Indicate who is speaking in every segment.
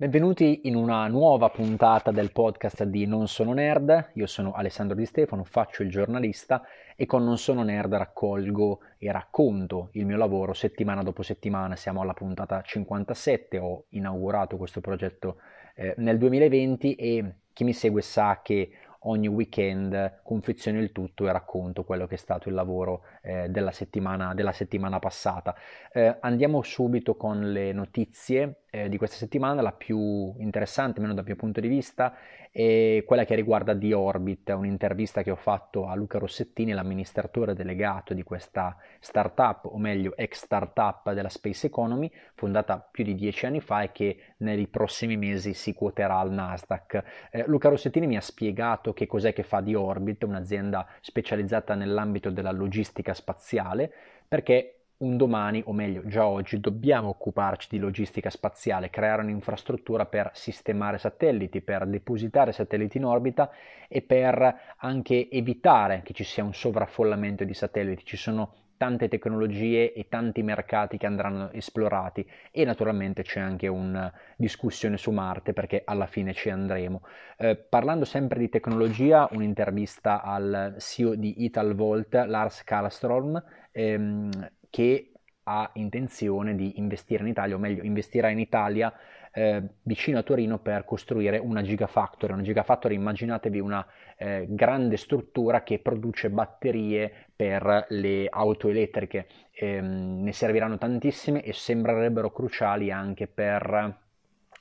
Speaker 1: Benvenuti in una nuova puntata del podcast di Non sono nerd. Io sono Alessandro Di Stefano, faccio il giornalista e con Non sono nerd raccolgo e racconto il mio lavoro settimana dopo settimana. Siamo alla puntata 57, ho inaugurato questo progetto eh, nel 2020 e chi mi segue sa che ogni weekend confeziono il tutto e racconto quello che è stato il lavoro eh, della, settimana, della, settimana, passata. Eh, andiamo subito con le notizie eh, di questa settimana, la più interessante, almeno dal mio punto di vista, è quella che riguarda The Orbit, un'intervista che ho fatto a Luca Rossettini, l'amministratore delegato di questa startup, o meglio ex startup della Space Economy, fondata più di dieci anni fa e che nei prossimi mesi si quoterà al Nasdaq. Eh, Luca Rossettini mi ha spiegato che cos'è che fa The Orbit, un'azienda specializzata nell'ambito della logistica spaziale, perché un domani, o meglio già oggi, dobbiamo occuparci di logistica spaziale, creare un'infrastruttura per sistemare satelliti, per depositare satelliti in orbita e per anche evitare che ci sia un sovraffollamento di satelliti. Ci sono tante tecnologie e tanti mercati che andranno esplorati e naturalmente c'è anche una discussione su Marte perché alla fine ci andremo. Eh, parlando sempre di tecnologia, un'intervista al CEO di Italvolt, Lars Karlström, ehm, che ha intenzione di investire in Italia, o meglio investirà in Italia eh, vicino a Torino per costruire una Gigafactory. Una Gigafactory, immaginatevi una eh, grande struttura che produce batterie per le auto elettriche. Eh, ne serviranno tantissime e sembrerebbero cruciali anche per,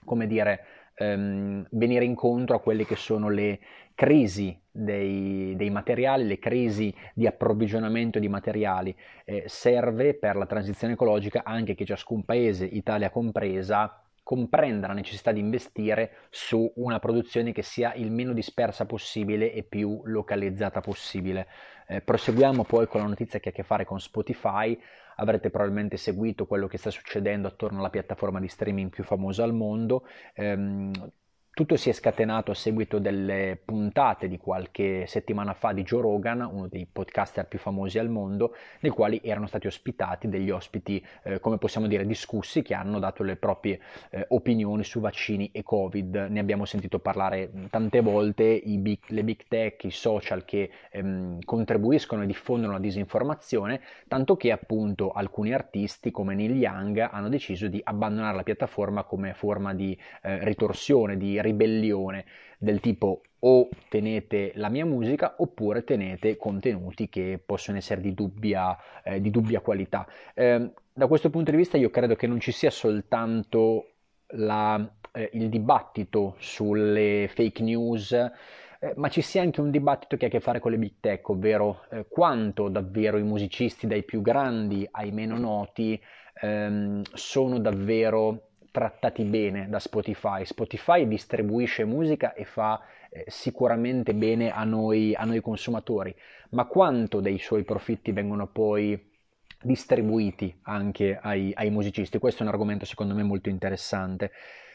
Speaker 1: come dire, ehm, venire incontro a quelle che sono le crisi dei, dei materiali, le crisi di approvvigionamento di materiali. Eh, serve per la transizione ecologica anche che ciascun paese, Italia compresa, comprenda la necessità di investire su una produzione che sia il meno dispersa possibile e più localizzata possibile. Eh, proseguiamo poi con la notizia che ha a che fare con Spotify. Avrete probabilmente seguito quello che sta succedendo attorno alla piattaforma di streaming più famosa al mondo. Eh, tutto si è scatenato a seguito delle puntate di qualche settimana fa di Joe Rogan, uno dei podcaster più famosi al mondo, nei quali erano stati ospitati degli ospiti, eh, come possiamo dire, discussi, che hanno dato le proprie eh, opinioni su vaccini e Covid. Ne abbiamo sentito parlare tante volte, big, le big tech, i social che ehm, contribuiscono e diffondono la disinformazione, tanto che appunto alcuni artisti come Neil Young hanno deciso di abbandonare la piattaforma come forma di eh, ritorsione, di ribellione del tipo o tenete la mia musica oppure tenete contenuti che possono essere di dubbia, eh, di dubbia qualità. Eh, da questo punto di vista io credo che non ci sia soltanto la, eh, il dibattito sulle fake news, eh, ma ci sia anche un dibattito che ha a che fare con le big tech, ovvero eh, quanto davvero i musicisti dai più grandi ai meno noti ehm, sono davvero trattati bene da Spotify. Spotify distribuisce musica e fa eh, sicuramente bene a noi, a noi consumatori, ma quanto dei suoi profitti vengono poi distribuiti anche ai, ai musicisti? Questo è un argomento secondo me molto interessante.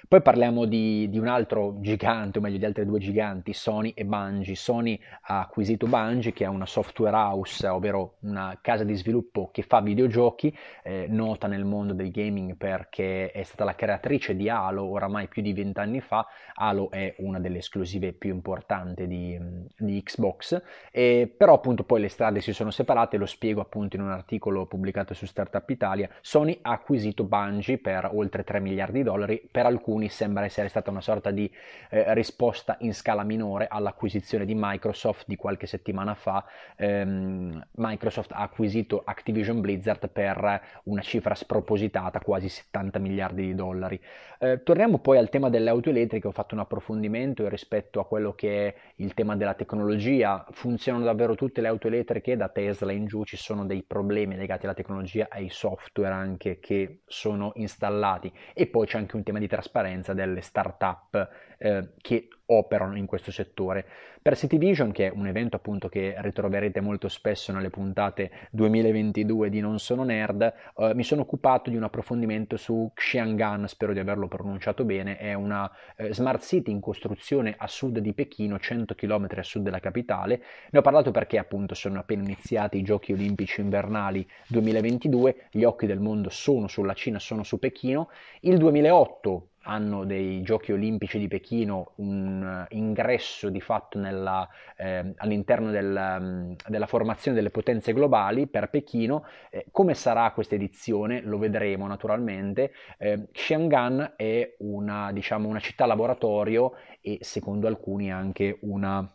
Speaker 1: Poi parliamo di, di, un altro gigante, o meglio di altri due giganti, Sony e Bungie. Sony ha acquisito Bungie, che è una software house, ovvero una casa di sviluppo che fa videogiochi, eh, nota nel mondo del gaming perché è stata la creatrice di Halo oramai più di vent'anni fa. Halo è una delle esclusive più importanti di, di Xbox, e, però appunto poi le strade si sono separate, lo spiego appunto in un articolo pubblicato su Startup Italia. Sony ha acquisito Bungie per oltre 3 miliardi di dollari, per alcuni alcuni sembra essere stata una sorta di eh, risposta in scala minore all'acquisizione di Microsoft di qualche settimana fa. Ehm, Microsoft ha acquisito Activision Blizzard per una cifra spropositata, quasi 70 miliardi di dollari. Eh, torniamo poi al tema delle auto elettriche, ho fatto un approfondimento rispetto a quello che è il tema della tecnologia. Funzionano davvero tutte le auto elettriche, da Tesla in giù ci sono dei problemi legati alla tecnologia e ai software anche che sono installati e poi c'è anche un tema di trasparenza trasparenza delle start-up eh, che operano in questo settore. Per Cityvision, che è un evento appunto che ritroverete molto spesso nelle puntate 2022 di Non Sono Nerd, eh, mi sono occupato di un approfondimento su Xiangan, spero di averlo pronunciato bene, è una eh, smart city in costruzione a sud di Pechino, 100 km a sud della capitale. Ne ho parlato perché appunto sono appena iniziati i giochi olimpici invernali 2022, gli occhi del mondo sono sulla Cina, sono su Pechino. Il 2008 hanno dei giochi olimpici di Pechino un ingresso di fatto nella, eh, all'interno del, mm, della formazione delle potenze globali per Pechino. Eh, come sarà questa edizione? Lo vedremo naturalmente. Eh, Xiangan è una, diciamo, una città laboratorio e secondo alcuni anche una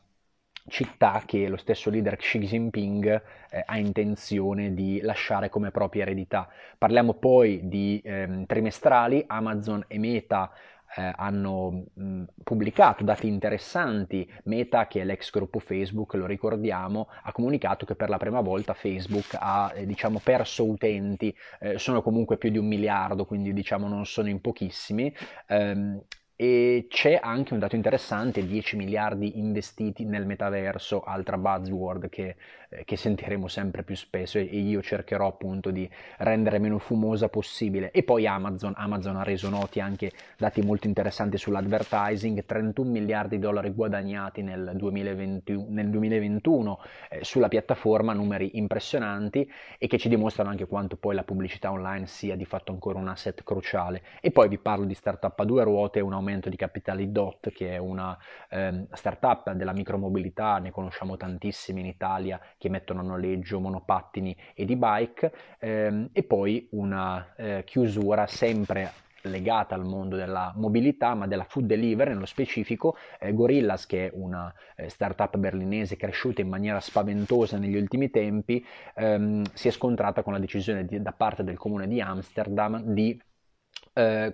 Speaker 1: città che lo stesso leader Xi Jinping eh, ha intenzione di lasciare come propria eredità. Parliamo poi di ehm, trimestrali, Amazon e Meta eh, hanno mh, pubblicato dati interessanti. Meta, che è l'ex gruppo Facebook, lo ricordiamo, ha comunicato che per la prima volta Facebook ha eh, diciamo, perso utenti, eh, sono comunque più di un miliardo, quindi diciamo non sono in pochissimi. Ehm, e c'è anche un dato interessante, 10 miliardi investiti nel metaverso, altra buzzword che, eh, che sentiremo sempre più spesso e io cercherò appunto di rendere meno fumosa possibile. E poi Amazon, Amazon ha reso noti anche dati molto interessanti sull'advertising, 31 miliardi di dollari guadagnati nel, 2020, nel 2021 eh, sulla piattaforma, numeri impressionanti e che ci dimostrano anche quanto poi la pubblicità online sia di fatto ancora un asset cruciale. E poi vi parlo di startup a due ruote, un aumento aumento di capitali DOT, che è una eh, startup della micromobilità, ne conosciamo tantissimi in Italia che mettono a noleggio monopattini e di bike, ehm, e poi una eh, chiusura sempre legata al mondo della mobilità, ma della food delivery nello specifico. Eh, Gorillas, che è una eh, startup berlinese cresciuta in maniera spaventosa negli ultimi tempi, ehm, si è scontrata con la decisione di, da parte del comune di Amsterdam di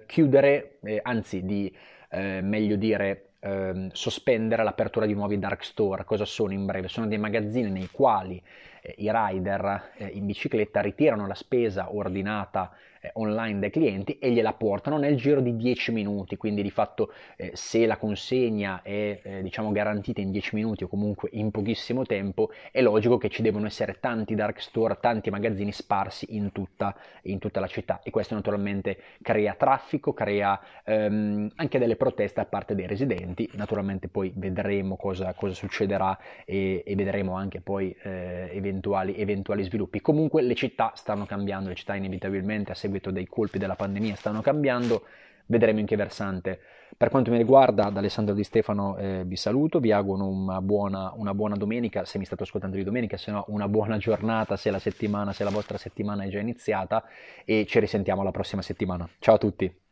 Speaker 1: chiudere, eh, anzi di eh, meglio dire ehm, sospendere l'apertura di nuovi dark store. Cosa sono in breve? Sono dei magazzini nei quali eh, i rider eh, in bicicletta ritirano la spesa ordinata eh, online dai clienti e gliela portano nel giro di 10 minuti, quindi di fatto eh, se la consegna è eh, diciamo garantita in 10 minuti o comunque in pochissimo tempo, è logico che ci devono essere tanti dark store, tanti magazzini sparsi in tutta, in tutta la città e questo naturalmente crea traffico, crea ehm, anche delle proteste da parte dei residenti, naturalmente poi vedremo cosa, cosa succederà e, e, vedremo anche poi eh, eventuali, eventuali sviluppi. Comunque le città stanno cambiando, le città inevitabilmente a seguito dei colpi della pandemia stanno cambiando, vedremo in che versante. Per quanto mi riguarda, da Alessandro Di Stefano eh, vi saluto, vi auguro una buona, una buona, domenica, se mi state ascoltando di domenica, se no una buona giornata, se la settimana, se la vostra settimana è già iniziata e ci risentiamo la prossima settimana. Ciao a tutti!